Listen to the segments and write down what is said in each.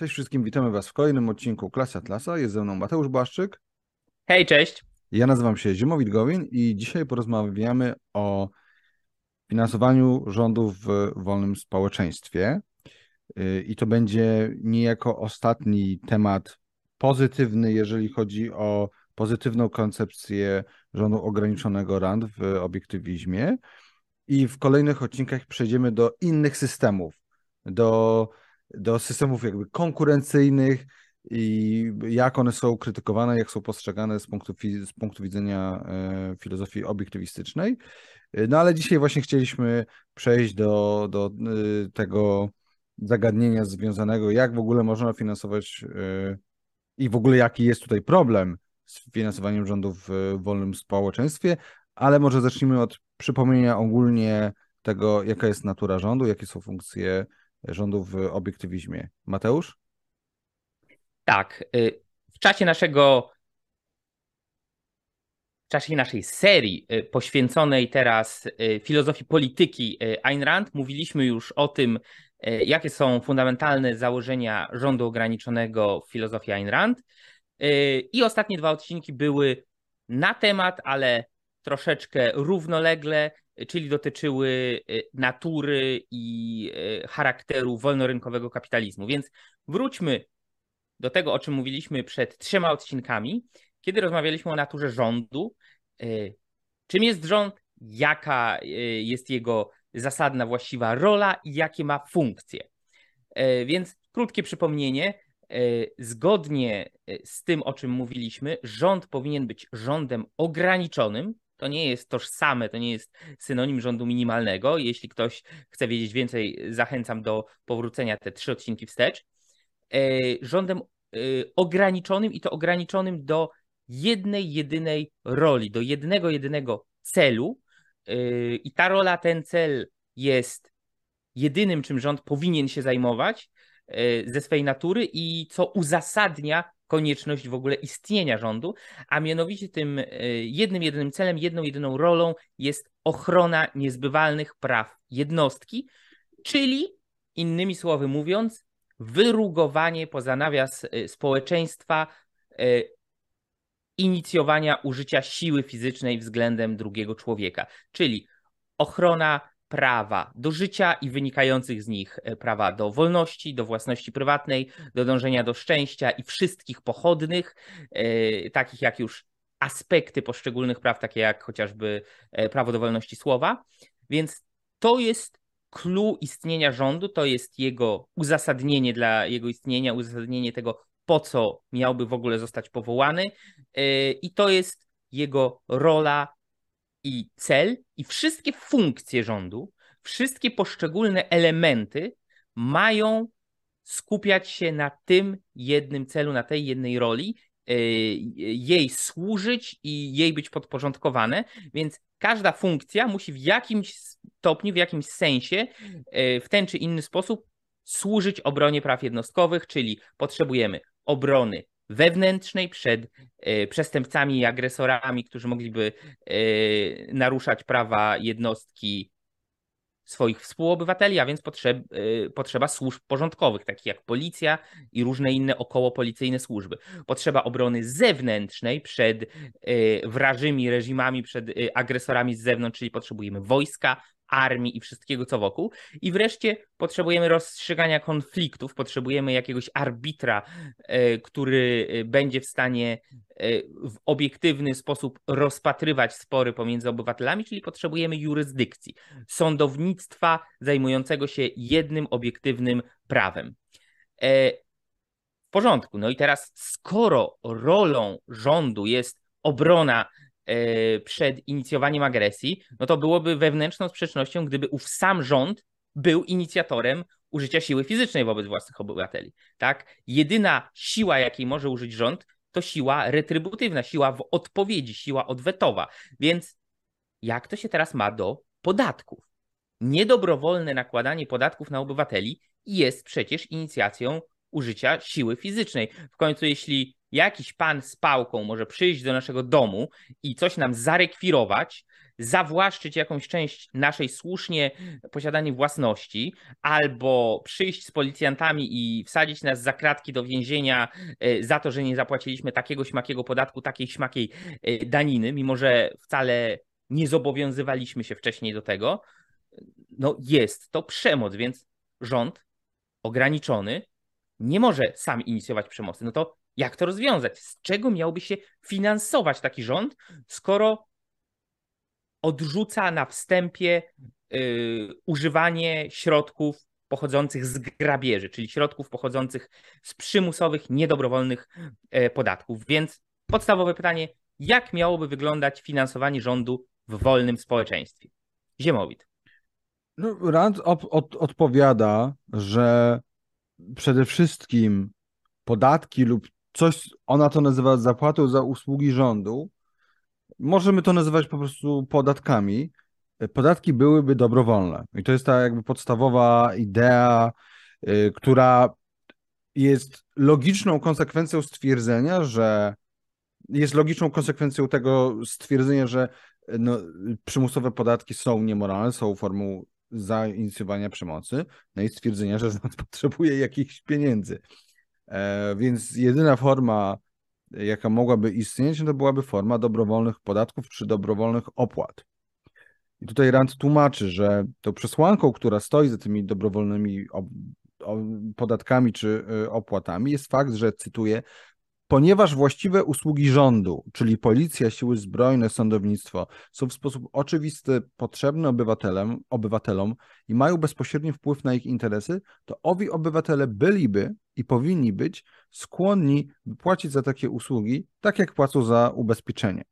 Cześć wszystkim, witamy Was w kolejnym odcinku Klasy Atlasa. Jest ze mną Mateusz Błaszczyk. Hej, cześć. Ja nazywam się Ziemowit Gowin i dzisiaj porozmawiamy o finansowaniu rządu w wolnym społeczeństwie. Y, I to będzie niejako ostatni temat pozytywny, jeżeli chodzi o pozytywną koncepcję rządu ograniczonego rand w obiektywizmie. I w kolejnych odcinkach przejdziemy do innych systemów, do do systemów jakby konkurencyjnych i jak one są krytykowane, jak są postrzegane z punktu, z punktu widzenia e, filozofii obiektywistycznej. E, no ale dzisiaj właśnie chcieliśmy przejść do, do e, tego zagadnienia związanego, jak w ogóle można finansować i w ogóle jaki jest tutaj problem z finansowaniem rządów w wolnym społeczeństwie, ale może zacznijmy od przypomnienia ogólnie tego, jaka jest natura rządu, jakie są funkcje rządu w obiektywizmie. Mateusz? Tak. Y, w czasie naszego w czasie naszej serii y, poświęconej teraz y, filozofii polityki Ayn Rand mówiliśmy już o tym, jakie są fundamentalne założenia rządu ograniczonego w filozofii Ayn Rand. I ostatnie dwa odcinki były na temat, ale troszeczkę równolegle czyli dotyczyły y, natury i y, charakteru wolnorynkowego kapitalizmu. Więc wróćmy do tego, o czym mówiliśmy przed trzema odcinkami, kiedy rozmawialiśmy o naturze rządu. Y, czym jest rząd, jaka jest jego zasadna, właściwa rola i jakie ma funkcje. Więc krótkie przypomnienie. Zgodnie z tym, o czym mówiliśmy, rząd powinien być rządem ograniczonym, to nie jest tożsame, to nie jest synonim rządu minimalnego. Jeśli ktoś chce wiedzieć więcej, zachęcam do powrócenia te trzy odcinki wstecz. E, rządem e, ograniczonym i to ograniczonym do jednej, jedynej roli, do jednego, jedynego celu. E, I ta rola, ten cel jest jedynym, czym rząd powinien się zajmować ze swej natury i co uzasadnia konieczność w ogóle istnienia rządu, a mianowicie tym e, jednym, jedynym celem, jedną, jedyną rolą jest ochrona niezbywalnych praw jednostki, czyli innymi słowy mówiąc, wyrugowanie poza nawias e, społeczeństwa e, inicjowania użycia siły fizycznej względem drugiego człowieka, czyli ochrona prawa do życia i wynikających z nich e, prawa do wolności, do własności prywatnej, do dążenia do szczęścia i wszystkich pochodnych, e, takich jak już aspekty poszczególnych praw, takie jak chociażby e, prawo do wolności słowa. Więc to jest clue istnienia rządu, to jest jego uzasadnienie dla jego istnienia, uzasadnienie tego, po co miałby w ogóle zostać powołany, i to jest jego rola i cel i wszystkie funkcje rządu, wszystkie poszczególne elementy mają skupiać się na tym jednym celu, na tej jednej roli, e, jej służyć i jej być podporządkowane, więc każda funkcja musi w jakimś stopniu, w jakimś sensie, e, w ten czy inny sposób służyć obronie praw jednostkowych, czyli potrzebujemy obrony wewnętrznej przed e, przestępcami i agresorami, którzy mogliby e, naruszać prawa jednostki swoich współobywateli, a więc potrzeb, e, potrzeba służb porządkowych, takich jak policja i różne inne okołopolicyjne służby. Potrzeba obrony zewnętrznej przed wrażymi reżimami, przed agresorami z zewnątrz, czyli potrzebujemy wojska, armii i wszystkiego co wokół. I wreszcie potrzebujemy rozstrzygania konfliktów, potrzebujemy jakiegoś arbitra, e, który e, będzie w stanie e, w obiektywny sposób rozpatrywać spory pomiędzy obywatelami, czyli potrzebujemy jurysdykcji, sądownictwa zajmującego się jednym obiektywnym prawem. W porządku. No i teraz, skoro rolą rządu jest obrona przed inicjowaniem agresji, no to byłoby wewnętrzną sprzecznością, gdyby ów sam rząd był inicjatorem użycia siły fizycznej wobec własnych obywateli. Tak? Jedyna siła, jakiej może użyć rząd, to siła retrybutywna, siła w odpowiedzi, siła odwetowa. Więc jak to się teraz ma do podatków? Niedobrowolne nakładanie podatków na obywateli jest przecież inicjacją użycia siły fizycznej. W końcu, jeśli jakiś pan z pałką może przyjść do naszego domu i coś nam zarekwirować, zawłaszczyć jakąś część naszej słusznie posiadanej własności, albo przyjść z policjantami i wsadzić nas za kratki do więzienia e, za to, że nie zapłaciliśmy takiego śmakiego podatku, takiej śmakiej e, daniny, mimo że wcale nie zobowiązywaliśmy się wcześniej do tego, no jest to przemoc, więc rząd ograniczony nie może sam inicjować przemocy. No to jak to rozwiązać? Z czego miałby się finansować taki rząd, skoro odrzuca na wstępie yy, używanie środków pochodzących z grabieży, czyli środków pochodzących z przymusowych, niedobrowolnych yy, podatków. Więc podstawowe pytanie, jak miałoby wyglądać finansowanie rządu w wolnym społeczeństwie? Ziemowit. No, Rand op- od- odpowiada, że przede wszystkim podatki lub coś, ona to nazywa zapłatą za usługi rządu, możemy to nazywać po prostu podatkami. Podatki byłyby dobrowolne. I to jest ta jakby podstawowa idea, y, która jest logiczną konsekwencją stwierdzenia, że jest logiczną konsekwencją tego stwierdzenia, że no, przymusowe podatki są niemoralne, są formą zainicjowania przemocy, no i stwierdzenia, że rząd potrzebuje jakichś pieniędzy. E, więc jedyna forma, jaka mogłaby istnieć, to byłaby forma dobrowolnych podatków czy dobrowolnych opłat. I tutaj Rand tłumaczy, że tą przesłanką, która stoi za tymi dobrowolnymi podatkami czy y, opłatami, jest fakt, że cytuję, Ponieważ właściwe usługi rządu, czyli policja, siły zbrojne, sądownictwo, są w sposób oczywisty potrzebne obywatelom, obywatelom i mają bezpośredni wpływ na ich interesy, to owi obywatele byliby i powinni być skłonni płacić za takie usługi, tak jak płacą za ubezpieczenie.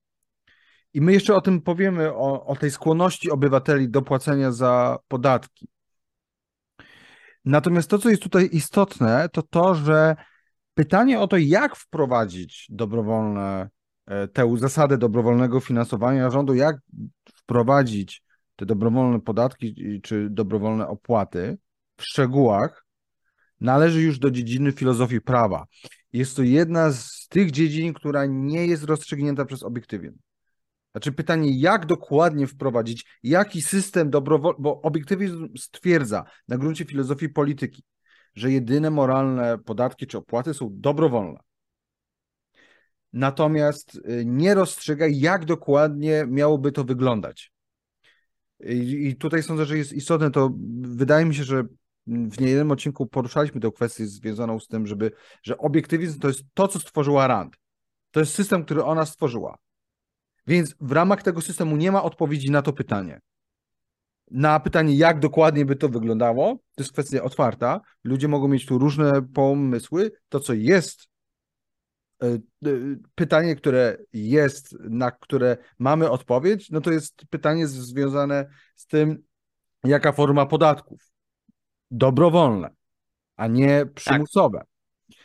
I my jeszcze o tym powiemy, o, o tej skłonności obywateli do płacenia za podatki. Natomiast to, co jest tutaj istotne, to to, że Pytanie o to, jak wprowadzić dobrowolne, e, tę zasadę dobrowolnego finansowania rządu, jak wprowadzić te dobrowolne podatki czy dobrowolne opłaty w szczegółach, należy już do dziedziny filozofii prawa. Jest to jedna z tych dziedzin, która nie jest rozstrzygnięta przez obiektywizm. Znaczy pytanie, jak dokładnie wprowadzić, jaki system dobrowolny, bo obiektywizm stwierdza na gruncie filozofii polityki, że jedyne moralne podatki czy opłaty są dobrowolne. Natomiast y, nie rozstrzyga, jak dokładnie miałoby to wyglądać. I tutaj sądzę, że jest istotne to, wydaje mi się, że w niejednym odcinku poruszaliśmy tę kwestię związaną z tym, żeby, że obiektywizm to jest to, co stworzyła Rand. To jest system, który ona stworzyła. Więc w ramach tego systemu nie ma odpowiedzi na to pytanie na pytanie, jak dokładnie by to wyglądało, to jest kwestia otwarta. Ludzie mogą mieć tu różne pomysły. To, co jest, e, e, pytanie, które jest, na które mamy odpowiedź, no to jest pytanie związane z tym, jaka forma podatków. Dobrowolne, a nie przymusowe. Tak.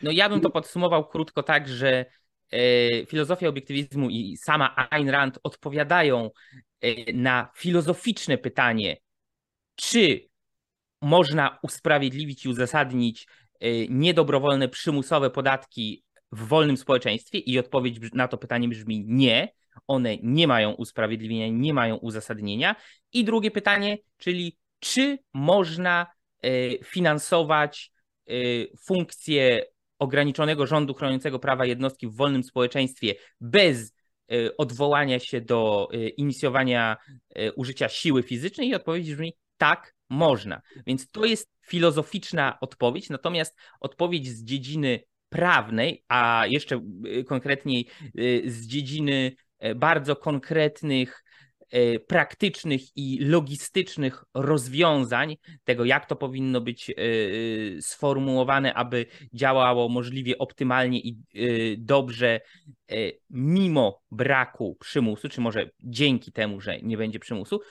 No ja bym to podsumował krótko tak, że e, filozofia obiektywizmu i sama Ayn Rand odpowiadają na filozoficzne pytanie, czy można usprawiedliwić i uzasadnić e, niedobrowolne, przymusowe podatki w wolnym społeczeństwie? I odpowiedź na to pytanie brzmi nie. One nie mają usprawiedliwienia, nie mają uzasadnienia. I drugie pytanie, czyli czy można e, finansować funkcję ograniczonego rządu chroniącego prawa jednostki w wolnym społeczeństwie bez odwołania się do y, inicjowania y, użycia siły fizycznej i odpowiedź brzmi tak, można. Więc to jest filozoficzna odpowiedź, natomiast odpowiedź z dziedziny prawnej, a jeszcze konkretniej z dziedziny bardzo konkretnych E, praktycznych i logistycznych rozwiązań, tego jak to powinno być e, e, sformułowane, aby działało możliwie optymalnie i dobrze, mimo braku przymusu, czy może dzięki temu, że nie będzie przymusu,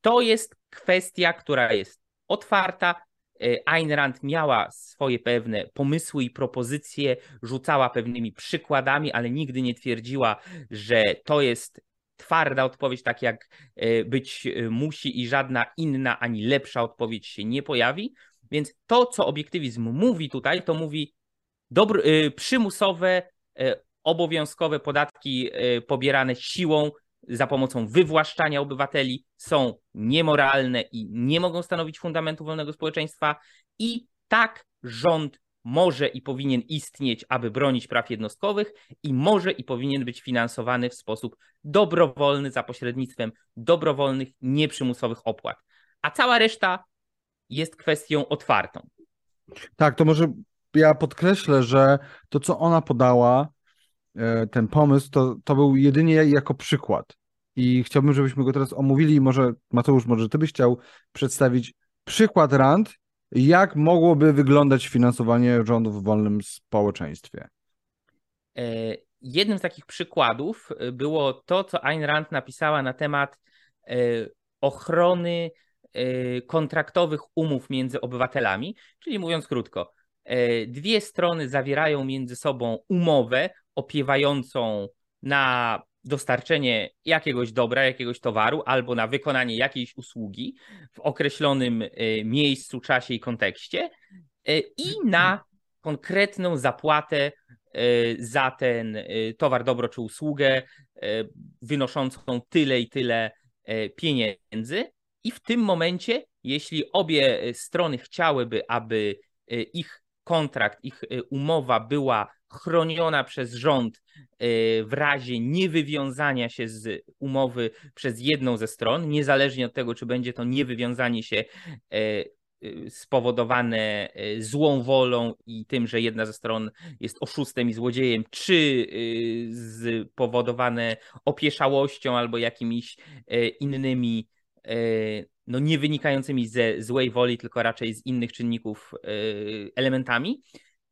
to jest kwestia, która jest otwarta. Ayn Rand miała swoje pewne pomysły i propozycje, rzucała pewnymi przykładami, ale nigdy nie twierdziła, że to jest twarda odpowiedź, tak jak e, być e, musi i żadna inna ani lepsza odpowiedź się nie pojawi. Więc to, co obiektywizm mówi tutaj, to mówi dobry, e, przymusowe obowiązkowe podatki pobierane siłą za pomocą wywłaszczania obywateli są niemoralne i nie mogą stanowić fundamentu wolnego społeczeństwa. I tak rząd może i powinien istnieć, aby bronić praw jednostkowych i może i powinien być finansowany w sposób dobrowolny za pośrednictwem dobrowolnych, nieprzymusowych opłat. A cała reszta jest kwestią otwartą. Tak, to może ja podkreślę, że to, co ona podała, e, ten pomysł, to, to był jedynie jako przykład. I chciałbym, żebyśmy go teraz omówili. Może Mateusz, może ty byś chciał przedstawić przykład RAND, jak mogłoby wyglądać finansowanie rządów w wolnym społeczeństwie? E, jednym z takich przykładów e, było to, co Ayn Rand napisała na temat e, ochrony kontraktowych umów między obywatelami, czyli mówiąc krótko, dwie strony zawierają między sobą umowę opiewającą na dostarczenie jakiegoś dobra, jakiegoś towaru albo na wykonanie jakiejś usługi w określonym e, miejscu, czasie i kontekście e, i na konkretną zapłatę e, za ten towar, dobro czy usługę wynoszącą tyle i tyle pieniędzy. I w tym momencie, jeśli obie strony chciałyby, aby ich kontrakt, ich umowa była chroniona przez rząd e, w razie niewywiązania się z umowy przez jedną ze stron, niezależnie od tego, czy będzie to niewywiązanie się e, e, spowodowane złą wolą i tym, że jedna ze stron jest oszustem i złodziejem, czy spowodowane opieszałością albo jakimiś innymi no nie wynikającymi ze złej woli, tylko raczej z innych czynników elementami,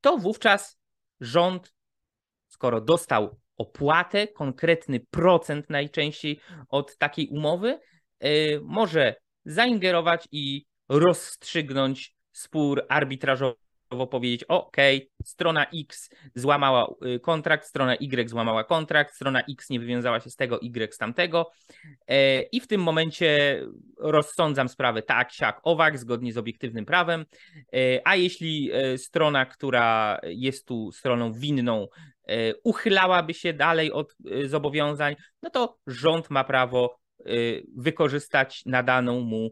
to wówczas rząd, skoro dostał opłatę, konkretny procent najczęściej od takiej umowy, y, może zaingerować i rozstrzygnąć spór arbitrażowy powiedzieć, ok, strona X złamała y, kontrakt, strona Y złamała kontrakt, strona X nie wywiązała się z tego, Y z tamtego e, i w tym momencie rozsądzam sprawę tak, siak, owak, zgodnie z obiektywnym prawem, e, a jeśli e, strona, która jest tu stroną winną, uchylałaby się dalej od zobowiązań, no to rząd ma prawo wykorzystać nadaną mu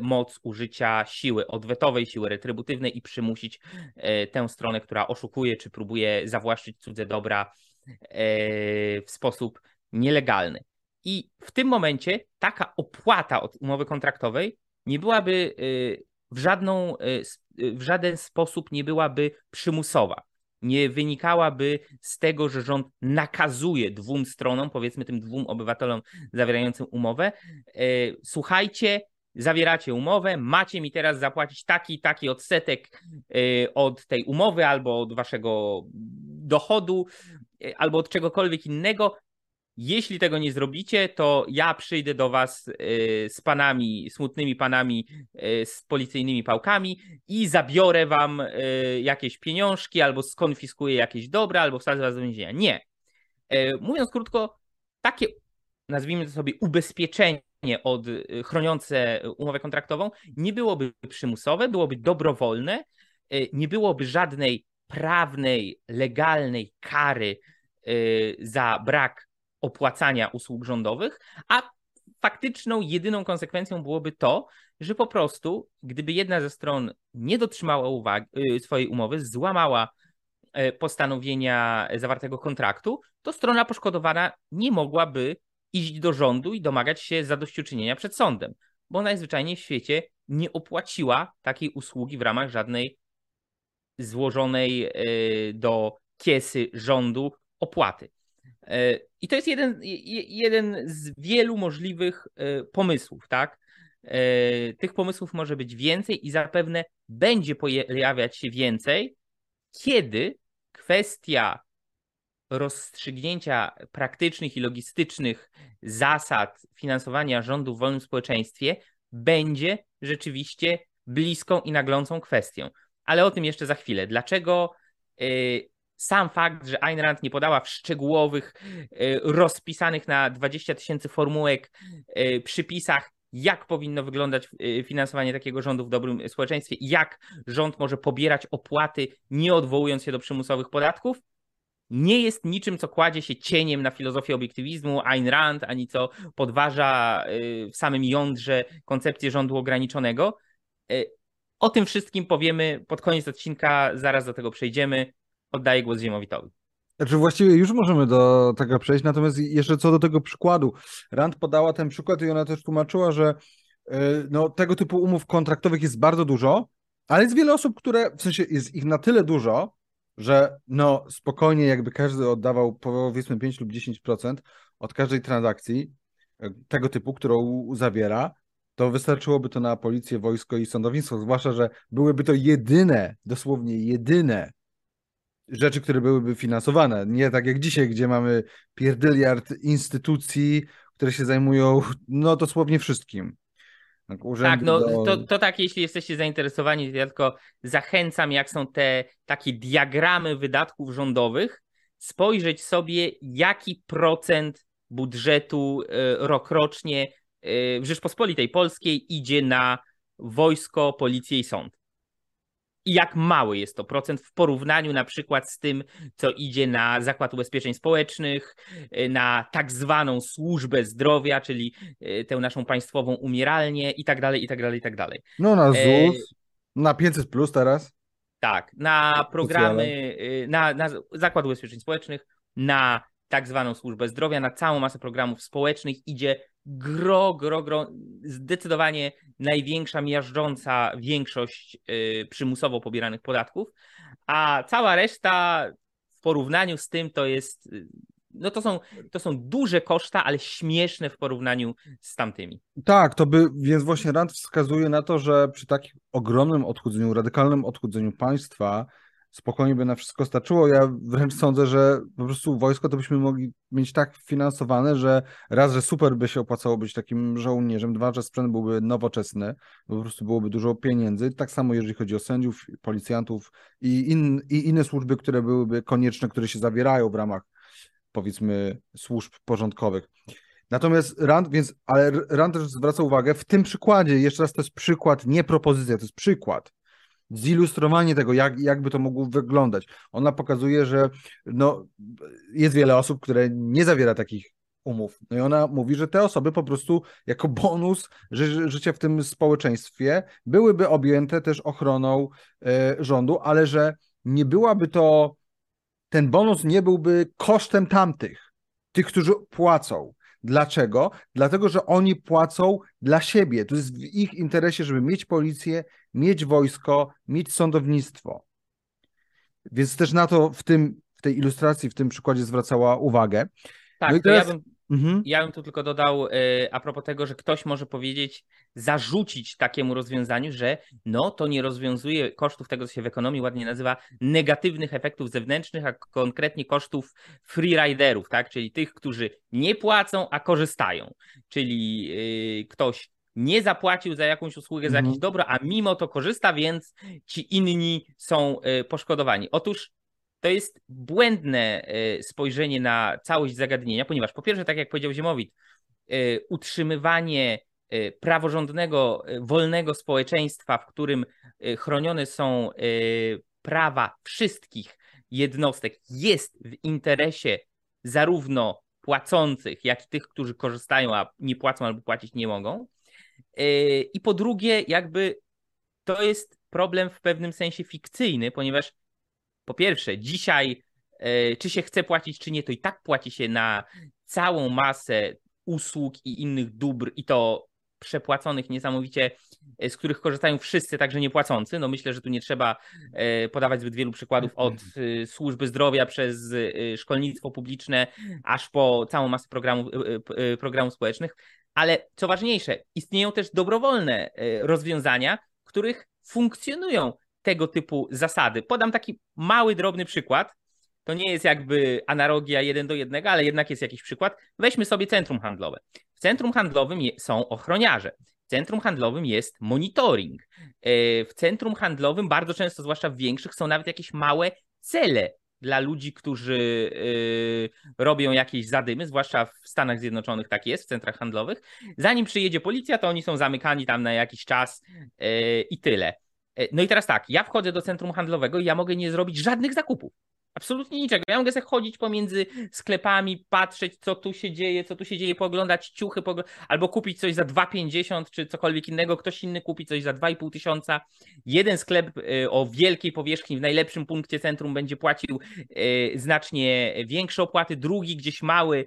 moc użycia siły odwetowej, siły retrybutywnej i przymusić e, tę stronę, która oszukuje czy próbuje zawłaszczyć cudze dobra e, w sposób nielegalny. I w tym momencie taka opłata od umowy kontraktowej nie byłaby w, żadną, w żaden sposób nie byłaby przymusowa. Nie wynikałaby z tego, że rząd nakazuje dwóm stronom, powiedzmy tym dwóm obywatelom zawierającym umowę, słuchajcie, zawieracie umowę, macie mi teraz zapłacić taki taki odsetek y, od tej umowy albo od waszego dochodu, y, albo od czegokolwiek innego. Jeśli tego nie zrobicie, to ja przyjdę do was y, z panami, smutnymi panami z policyjnymi pałkami i zabiorę wam jakieś pieniążki, albo skonfiskuję jakieś dobra, albo wsadzę was do więzienia. Nie. Mówiąc krótko, takie nazwijmy to sobie ubezpieczenie od, y, chroniące umowę kontraktową nie byłoby przymusowe, byłoby dobrowolne, y, nie byłoby żadnej prawnej, legalnej kary y, za brak opłacania usług rządowych, a faktyczną, jedyną konsekwencją byłoby to, że po prostu, gdyby jedna ze stron nie dotrzymała uwagi, swojej umowy, złamała postanowienia zawartego kontraktu, to strona poszkodowana nie mogłaby iść do rządu i domagać się zadośćuczynienia przed sądem, bo najzwyczajniej w świecie nie opłaciła takiej usługi w ramach żadnej złożonej e, do kiesy rządu opłaty. E, I to jest jeden, jeden z wielu możliwych e, pomysłów, tak? Tych pomysłów może być więcej i zapewne będzie pojawiać się więcej, kiedy kwestia rozstrzygnięcia praktycznych i logistycznych zasad finansowania rządu w wolnym społeczeństwie będzie rzeczywiście bliską i naglącą kwestią. Ale o tym jeszcze za chwilę. Dlaczego y, sam fakt, że Ayn Rand nie podała w szczegółowych, y, rozpisanych na 20 tysięcy formułek y, przypisach, jak powinno wyglądać finansowanie takiego rządu w dobrym społeczeństwie jak rząd może pobierać opłaty, nie odwołując się do przymusowych podatków, nie jest niczym, co kładzie się cieniem na filozofię obiektywizmu Ayn Rand, ani co podważa y, w samym jądrze koncepcję rządu ograniczonego. Y, o tym wszystkim powiemy pod koniec odcinka, zaraz do tego przejdziemy. Oddaję głos Ziemowitowi. Znaczy właściwie już możemy do tego przejść, natomiast jeszcze co do tego przykładu. Rand podała ten przykład i ona też tłumaczyła, że y, no, tego typu umów kontraktowych jest bardzo dużo, ale jest wiele osób, które, w sensie jest ich na tyle dużo, że no spokojnie jakby każdy oddawał powiedzmy 5 lub 10% od każdej transakcji y, tego typu, którą zawiera, to wystarczyłoby to na policję, wojsko i sądownictwo, zwłaszcza, że byłyby to jedyne, dosłownie jedyne rzeczy, które byłyby finansowane. Nie tak jak dzisiaj, gdzie mamy pierdyliard instytucji, które się zajmują no dosłownie wszystkim. Tak, tak no do... to, to tak, jeśli jesteście zainteresowani, ja tylko zachęcam, jak są te takie diagramy wydatków rządowych, spojrzeć sobie, jaki procent budżetu e, rokrocznie e, w Rzeczpospolitej Polskiej idzie na wojsko, policję i sąd i jak mały jest to procent w porównaniu na przykład z tym, co idzie na Zakład Ubezpieczeń Społecznych, y, na tak zwaną służbę zdrowia, czyli y, tę naszą państwową umieralnię i tak dalej, i tak dalej, i tak dalej. No na e, ZUS, e... na 500 plus teraz. Tak, na programy, y, na, na Zakład Ubezpieczeń Społecznych, na tak zwaną służbę zdrowia, na całą masę programów społecznych idzie gro, gro, gro, zdecydowanie największa, miażdżąca większość y, przymusowo pobieranych podatków, a cała reszta w porównaniu z tym to jest, y, no to są, to są duże koszta, ale śmieszne w porównaniu z tamtymi. Tak, to by, więc właśnie Rand wskazuje na to, że przy takim ogromnym odchudzeniu, radykalnym odchudzeniu państwa, spokojnie by na wszystko starczyło. Ja wręcz sądzę, że po prostu wojsko to byśmy mogli mieć tak finansowane, że raz, że super by się opłacało być takim żołnierzem, dwa, że sprzęt byłby nowoczesny, po prostu byłoby dużo pieniędzy. Tak samo jeżeli chodzi o sędziów, policjantów i, in, i inne służby, które byłyby konieczne, które się zawierają w ramach powiedzmy służb porządkowych. Natomiast Rand, więc, ale Rand też zwraca uwagę, w tym przykładzie, jeszcze raz to jest przykład, nie propozycja, to jest przykład zilustrowanie tego, jak, jakby to mogło wyglądać. Ona pokazuje, że no, jest wiele osób, które nie zawiera takich umów. No i ona mówi, że te osoby po prostu jako bonus ży życia w tym społeczeństwie byłyby objęte też ochroną e, rządu, ale że nie byłaby to, ten bonus nie byłby kosztem tamtych, tych, którzy płacą. Dlaczego? Dlatego, że oni płacą dla siebie. To jest w ich interesie, żeby mieć policję, mieć wojsko, mieć sądownictwo. Więc też na to w, tym, w tej ilustracji, w tym przykładzie zwracała uwagę. Tak, no teraz... ja bym Mhm. Ja bym tu tylko dodał y, a propos tego, że ktoś może powiedzieć, zarzucić takiemu rozwiązaniu, że no to nie rozwiązuje kosztów tego, co się w ekonomii ładnie nazywa negatywnych efektów zewnętrznych, a konkretnie kosztów freeriderów, tak? czyli tych, którzy nie płacą, a korzystają. Czyli y, ktoś nie zapłacił za jakąś usługę, za jakieś mhm. dobro, a mimo to korzysta, więc ci inni są y, poszkodowani. Otóż to jest błędne e, spojrzenie na całość zagadnienia, ponieważ po pierwsze, tak jak powiedział Ziemowit, e, utrzymywanie e, praworządnego, wolnego społeczeństwa, w którym chronione są prawa wszystkich jednostek, jest w interesie zarówno płacących, jak i tych, którzy korzystają, a nie płacą albo płacić nie mogą. I po drugie, jakby to jest problem w pewnym sensie fikcyjny, ponieważ po pierwsze, dzisiaj, e, czy się chce płacić, czy nie, to i tak płaci się na całą masę usług i innych dóbr, i to przepłaconych niesamowicie, e, z których korzystają wszyscy, także niepłacący. No myślę, że tu nie trzeba e, podawać zbyt wielu przykładów od służby zdrowia przez szkolnictwo publiczne, aż po całą masę programów, programów społecznych. Ale co ważniejsze, istnieją też dobrowolne rozwiązania, których funkcjonują tego typu zasady. Podam taki mały, drobny przykład. To nie jest jakby analogia jeden do jednego, ale jednak jest jakiś przykład. Weźmy sobie centrum handlowe. W centrum handlowym są ochroniarze. W centrum handlowym jest monitoring. E, w centrum handlowym bardzo często, zwłaszcza w większych, są nawet jakieś małe cele dla ludzi, którzy e, robią jakieś zadymy, zwłaszcza w Stanach Zjednoczonych tak jest, w centrach handlowych. Zanim przyjedzie policja, to oni są zamykani tam na jakiś czas e, i tyle. E, no i teraz tak, ja wchodzę do centrum handlowego i ja mogę nie zrobić żadnych zakupów. Absolutnie niczego. Ja mogę sobie chodzić pomiędzy sklepami, patrzeć, co tu się dzieje, co tu się dzieje, poglądać ciuchy, pogl albo kupić coś za 2,50 czy cokolwiek innego, ktoś inny kupi coś za 2,5 tysiąca. Jeden sklep y, o wielkiej powierzchni w najlepszym punkcie centrum będzie płacił y, znacznie większe opłaty, drugi gdzieś mały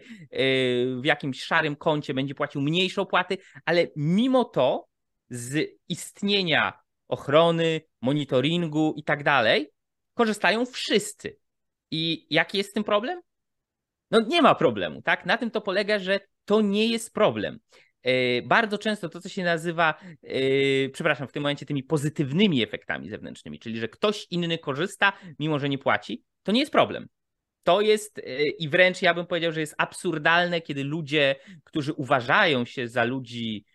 w jakimś szarym kącie będzie płacił mniejsze opłaty, ale mimo to z istnienia ochrony, monitoringu i tak dalej korzystają wszyscy. I jaki jest z tym problem? No nie ma problemu, tak? Na tym to polega, że to nie jest problem. E, bardzo często to, co się nazywa, e, przepraszam, w tym momencie tymi pozytywnymi efektami zewnętrznymi, czyli że ktoś inny korzysta, mimo że nie płaci, to nie jest problem. To jest e, i wręcz ja bym powiedział, że jest absurdalne, kiedy ludzie, którzy uważają się za ludzi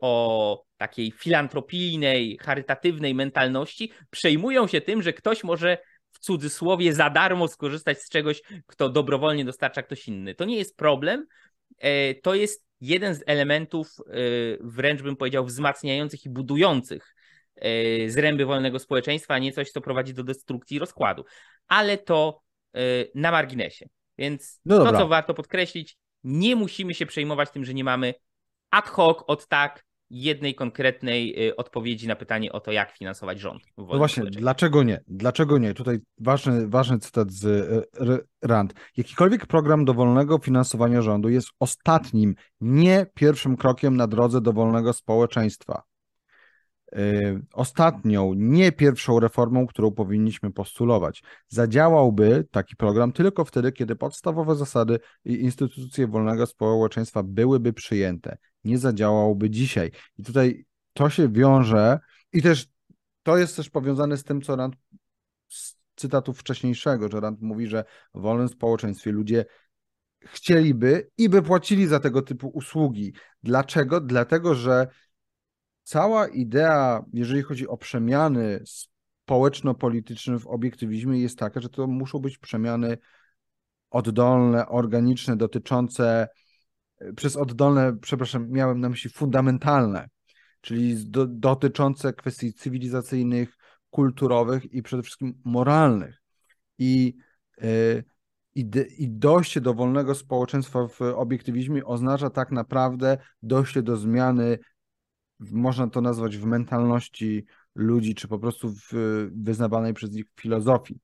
o takiej filantropijnej, charytatywnej mentalności, przejmują się tym, że ktoś może w cudzysłowie za darmo skorzystać z czegoś, kto dobrowolnie dostarcza ktoś inny. To nie jest problem, e, to jest jeden z elementów, e, wręcz bym powiedział, wzmacniających i budujących e, zręby wolnego społeczeństwa, a nie coś, co prowadzi do destrukcji i rozkładu. Ale to na marginesie. Więc no to, co warto podkreślić, nie musimy się przejmować tym, że nie mamy ad hoc, od tak, jednej konkretnej y, odpowiedzi na pytanie o to, jak finansować rząd. No właśnie, dlaczego nie? Dlaczego nie? Tutaj ważny, ważny cytat z y, Rand. Jakikolwiek program dowolnego finansowania rządu jest ostatnim, nie pierwszym krokiem na drodze do wolnego społeczeństwa. Y, ostatnią, nie pierwszą reformą, którą powinniśmy postulować. Zadziałałby taki program tylko wtedy, kiedy podstawowe zasady i instytucje wolnego społeczeństwa byłyby przyjęte. Nie zadziałałby dzisiaj. I tutaj to się wiąże i też to jest też powiązane z tym, co Rand z cytatu wcześniejszego, że Rand mówi, że w wolnym społeczeństwie ludzie chcieliby i by płacili za tego typu usługi. Dlaczego? Dlatego, że cała idea, jeżeli chodzi o przemiany społeczno-polityczne w obiektywizmie, jest taka, że to muszą być przemiany oddolne, organiczne, dotyczące, przez oddolne, przepraszam, miałem na myśli fundamentalne, czyli do, dotyczące kwestii cywilizacyjnych, kulturowych i przede wszystkim moralnych. I, yy, i, I dojście do wolnego społeczeństwa w obiektywizmie oznacza tak naprawdę dojście do zmiany można to nazwać w mentalności ludzi, czy po prostu w wyznawanej przez nich filozofii.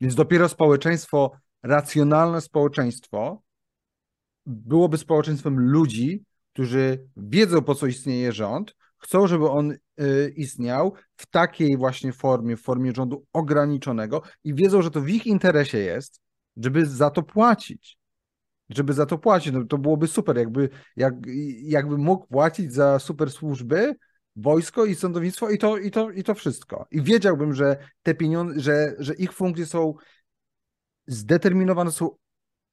Więc dopiero społeczeństwo, racjonalne społeczeństwo, byłoby społeczeństwem ludzi, którzy wiedzą, po co istnieje rząd, chcą, żeby on y, istniał w takiej właśnie formie, w formie rządu ograniczonego i wiedzą, że to w ich interesie jest, żeby za to płacić żeby za to płacić. No, to byłoby super, jakby, jak, jakby mógł płacić za super służby, wojsko i sądownictwo i to, i to, i to wszystko. I wiedziałbym, że te pieniądze, że, że ich funkcje są zdeterminowane, są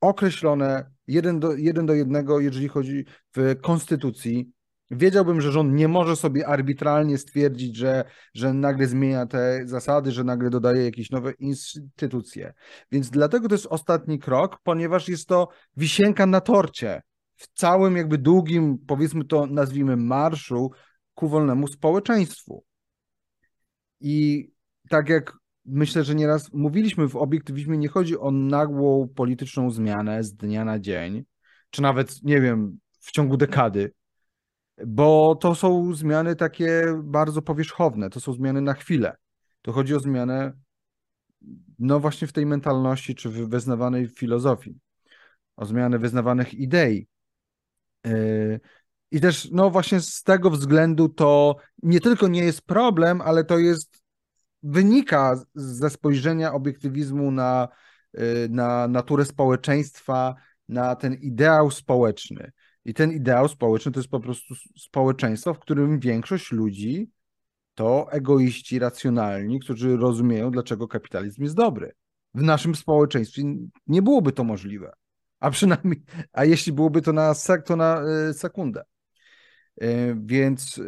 określone jeden do, jeden do jednego, jeżeli chodzi w konstytucji, wiedziałbym, że rząd nie może sobie arbitralnie stwierdzić, że, że nagle zmienia te zasady, że nagle dodaje jakieś nowe instytucje. Więc dlatego to jest ostatni krok, ponieważ jest to wisienka na torcie w całym jakby długim, powiedzmy to nazwijmy marszu ku wolnemu społeczeństwu. I tak jak myślę, że nieraz mówiliśmy w obiektywizmie, nie chodzi o nagłą polityczną zmianę z dnia na dzień, czy nawet, nie wiem, w ciągu dekady, bo to są zmiany takie bardzo powierzchowne, to są zmiany na chwilę. To chodzi o zmianę, no właśnie w tej mentalności, czy wyznawanej filozofii, o zmianę wyznawanych idei. Yy, I też, no właśnie z tego względu to nie tylko nie jest problem, ale to jest, wynika ze spojrzenia obiektywizmu na, yy, na naturę społeczeństwa, na ten ideał społeczny. I ten ideał społeczny to jest po prostu społeczeństwo, w którym większość ludzi to egoiści racjonalni, którzy rozumieją, dlaczego kapitalizm jest dobry. W naszym społeczeństwie nie byłoby to możliwe. A przynajmniej, a jeśli byłoby to na, sek, to na e, sekundę. E, więc, e,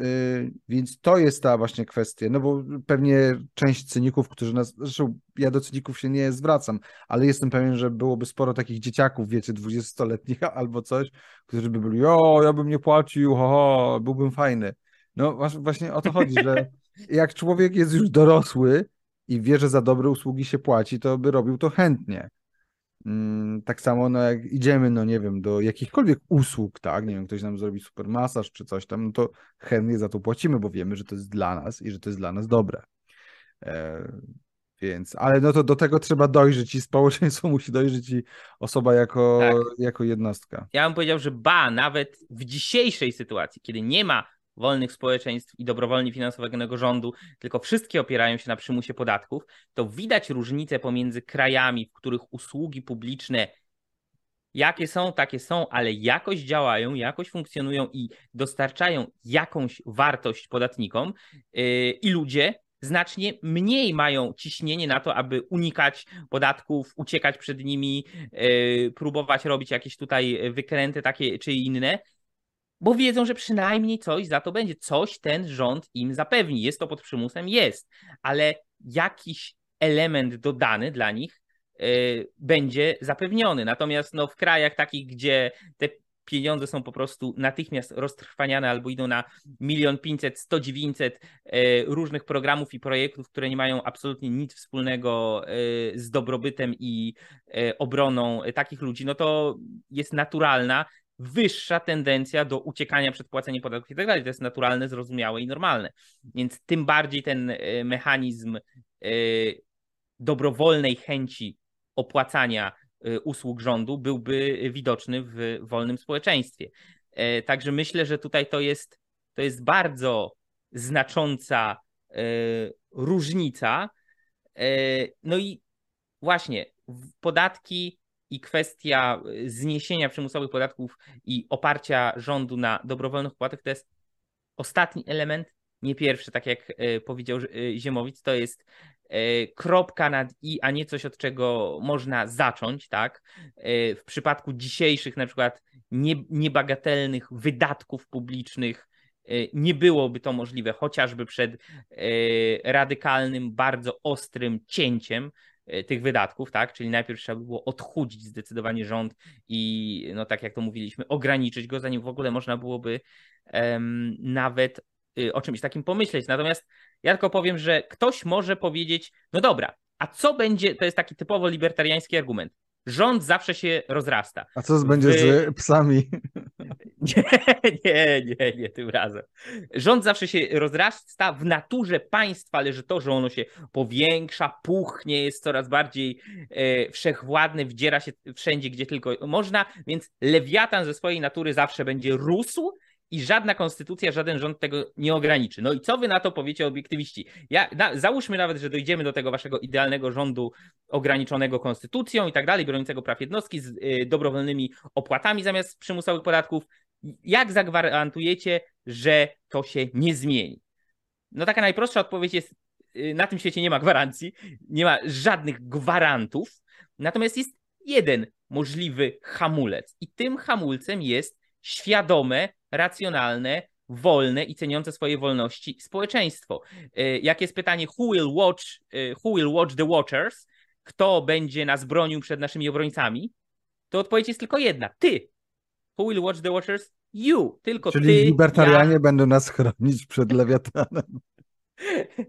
więc to jest ta właśnie kwestia, no bo pewnie część cyników, którzy nas, zresztą ja do cyników się nie zwracam, ale jestem pewien, że byłoby sporo takich dzieciaków, wiecie, dwudziestoletnich albo coś, którzy by byli, o, ja bym nie płacił, ho, ho, byłbym fajny. No właśnie o to chodzi, że jak człowiek jest już dorosły i wie, że za dobre usługi się płaci, to by robił to chętnie. Mm, tak samo, no jak idziemy, no nie wiem, do jakichkolwiek usług, tak, nie wiem, ktoś nam zrobi super masaż czy coś tam, no to chętnie za to płacimy, bo wiemy, że to jest dla nas i że to jest dla nas dobre. E, więc, ale no to do tego trzeba dojrzeć i społeczeństwo musi dojrzeć i osoba jako, tak. jako jednostka. Ja bym powiedział, że ba, nawet w dzisiejszej sytuacji, kiedy nie ma wolnych społeczeństw i dobrowolnie finansowanego rządu, tylko wszystkie opierają się na przymusie podatków, to widać różnice pomiędzy krajami, w których usługi publiczne jakie są, takie są, ale jakoś działają, jakoś funkcjonują i dostarczają jakąś wartość podatnikom yy, i ludzie znacznie mniej mają ciśnienie na to, aby unikać podatków, uciekać przed nimi, yy, próbować robić jakieś tutaj wykręty takie czy inne, bo wiedzą, że przynajmniej coś za to będzie. Coś ten rząd im zapewni. Jest to pod przymusem? Jest, ale jakiś element dodany dla nich yy, będzie zapewniony. Natomiast no, w krajach takich, gdzie te pieniądze są po prostu natychmiast roztrwaniane albo idą na milion pięćset, sto dziewięćset e, różnych programów i projektów, które nie mają absolutnie nic wspólnego e, z dobrobytem i obroną takich ludzi, no to jest naturalna wyższa tendencja do uciekania przed płaceniem podatków i tak dalej. To jest naturalne, zrozumiałe i normalne. Więc tym bardziej ten e, mechanizm e, dobrowolnej chęci opłacania e, usług rządu byłby widoczny w wolnym społeczeństwie. Także myślę, że tutaj to jest, to jest bardzo znacząca różnica. No i właśnie podatki i kwestia y, zniesienia przymusowych podatków i oparcia rządu na dobrowolnych opłatach to jest ostatni element, nie pierwszy, tak jak y, powiedział y, Ziemowicz, to jest kropka nad i, a nie coś, od czego można zacząć, tak? W przypadku dzisiejszych na przykład niebagatelnych wydatków publicznych nie byłoby to możliwe, chociażby przed radykalnym, bardzo ostrym cięciem tych wydatków, tak? Czyli najpierw trzeba by było odchudzić zdecydowanie rząd i, no tak jak to mówiliśmy, ograniczyć go, zanim w ogóle można byłoby um, nawet y, o czymś takim pomyśleć. Natomiast ja tylko powiem, że ktoś może powiedzieć, no dobra, a co będzie, to jest taki typowo libertariański argument. Rząd zawsze się rozrasta. A co będzie Wy... z psami? Nie, nie, nie, nie tym razem. Rząd zawsze się rozrasta w naturze państwa, leży to, że ono się powiększa, puchnie, jest coraz bardziej e, wszechwładny, wdziera się wszędzie, gdzie tylko można, więc lewiatan ze swojej natury zawsze będzie rósł, i żadna konstytucja, żaden rząd tego nie ograniczy. No i co wy na to powiecie obiektywiści? Ja, na, załóżmy nawet, że dojdziemy do tego waszego idealnego rządu ograniczonego konstytucją i tak dalej, broniącego praw jednostki z y, dobrowolnymi opłatami zamiast przymusowych podatków. Jak zagwarantujecie, że to się nie zmieni? No taka najprostsza odpowiedź jest, y, na tym świecie nie ma gwarancji, nie ma żadnych gwarantów, natomiast jest jeden możliwy hamulec i tym hamulcem jest świadome racjonalne, wolne i ceniące swoje wolności społeczeństwo. E, jak jest pytanie, who will watch, e, who will watch the watchers, kto będzie nas bronił przed naszymi obrońcami, to odpowiedź jest tylko jedna. Ty. Who will watch the watchers? You. Tylko Czyli ty. Czyli libertarianie ja... będą nas chronić przed lewiatanem.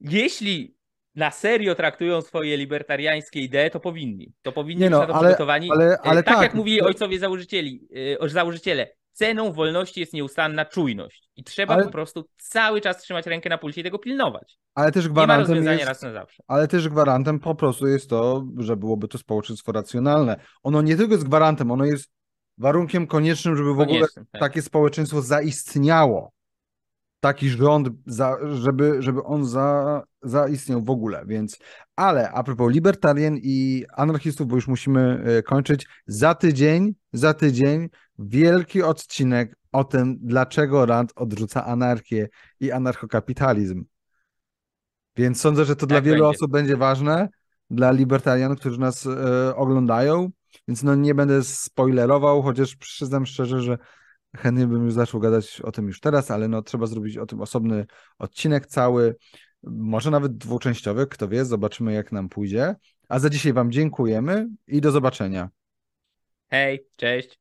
Jeśli na serio traktują swoje libertariańskie idee, to powinni. To powinni być no, na to ale, przygotowani. Ale, ale tak, tak, jak mówili ojcowie założycieli, yy, założyciele, ceną wolności jest nieustanna czujność. I trzeba ale... po prostu cały czas trzymać rękę na pulsie i tego pilnować. Ale też gwarantem Nie ma jest, raz na zawsze. Ale też gwarantem po prostu jest to, że byłoby to społeczeństwo racjonalne. Ono nie tylko jest gwarantem, ono jest warunkiem koniecznym, żeby w ogóle tak. takie społeczeństwo zaistniało taki rząd, za, żeby, żeby on za, zaistniał w ogóle, więc ale a propos libertarian i anarchistów, bo już musimy e, kończyć, za tydzień, za tydzień wielki odcinek o tym, dlaczego Rand odrzuca anarchię i anarchokapitalizm. Więc sądzę, że to tak dla wielu będzie. osób będzie ważne, dla libertarianów, którzy nas e, oglądają, więc no nie będę spoilerował, chociaż przyznam szczerze, że Chętnie bym już zaczął gadać o tym już teraz, ale no trzeba zrobić o tym osobny odcinek cały, może nawet dwuczęściowy, kto wie, zobaczymy jak nam pójdzie. A za dzisiaj Wam dziękujemy i do zobaczenia. Hej, cześć.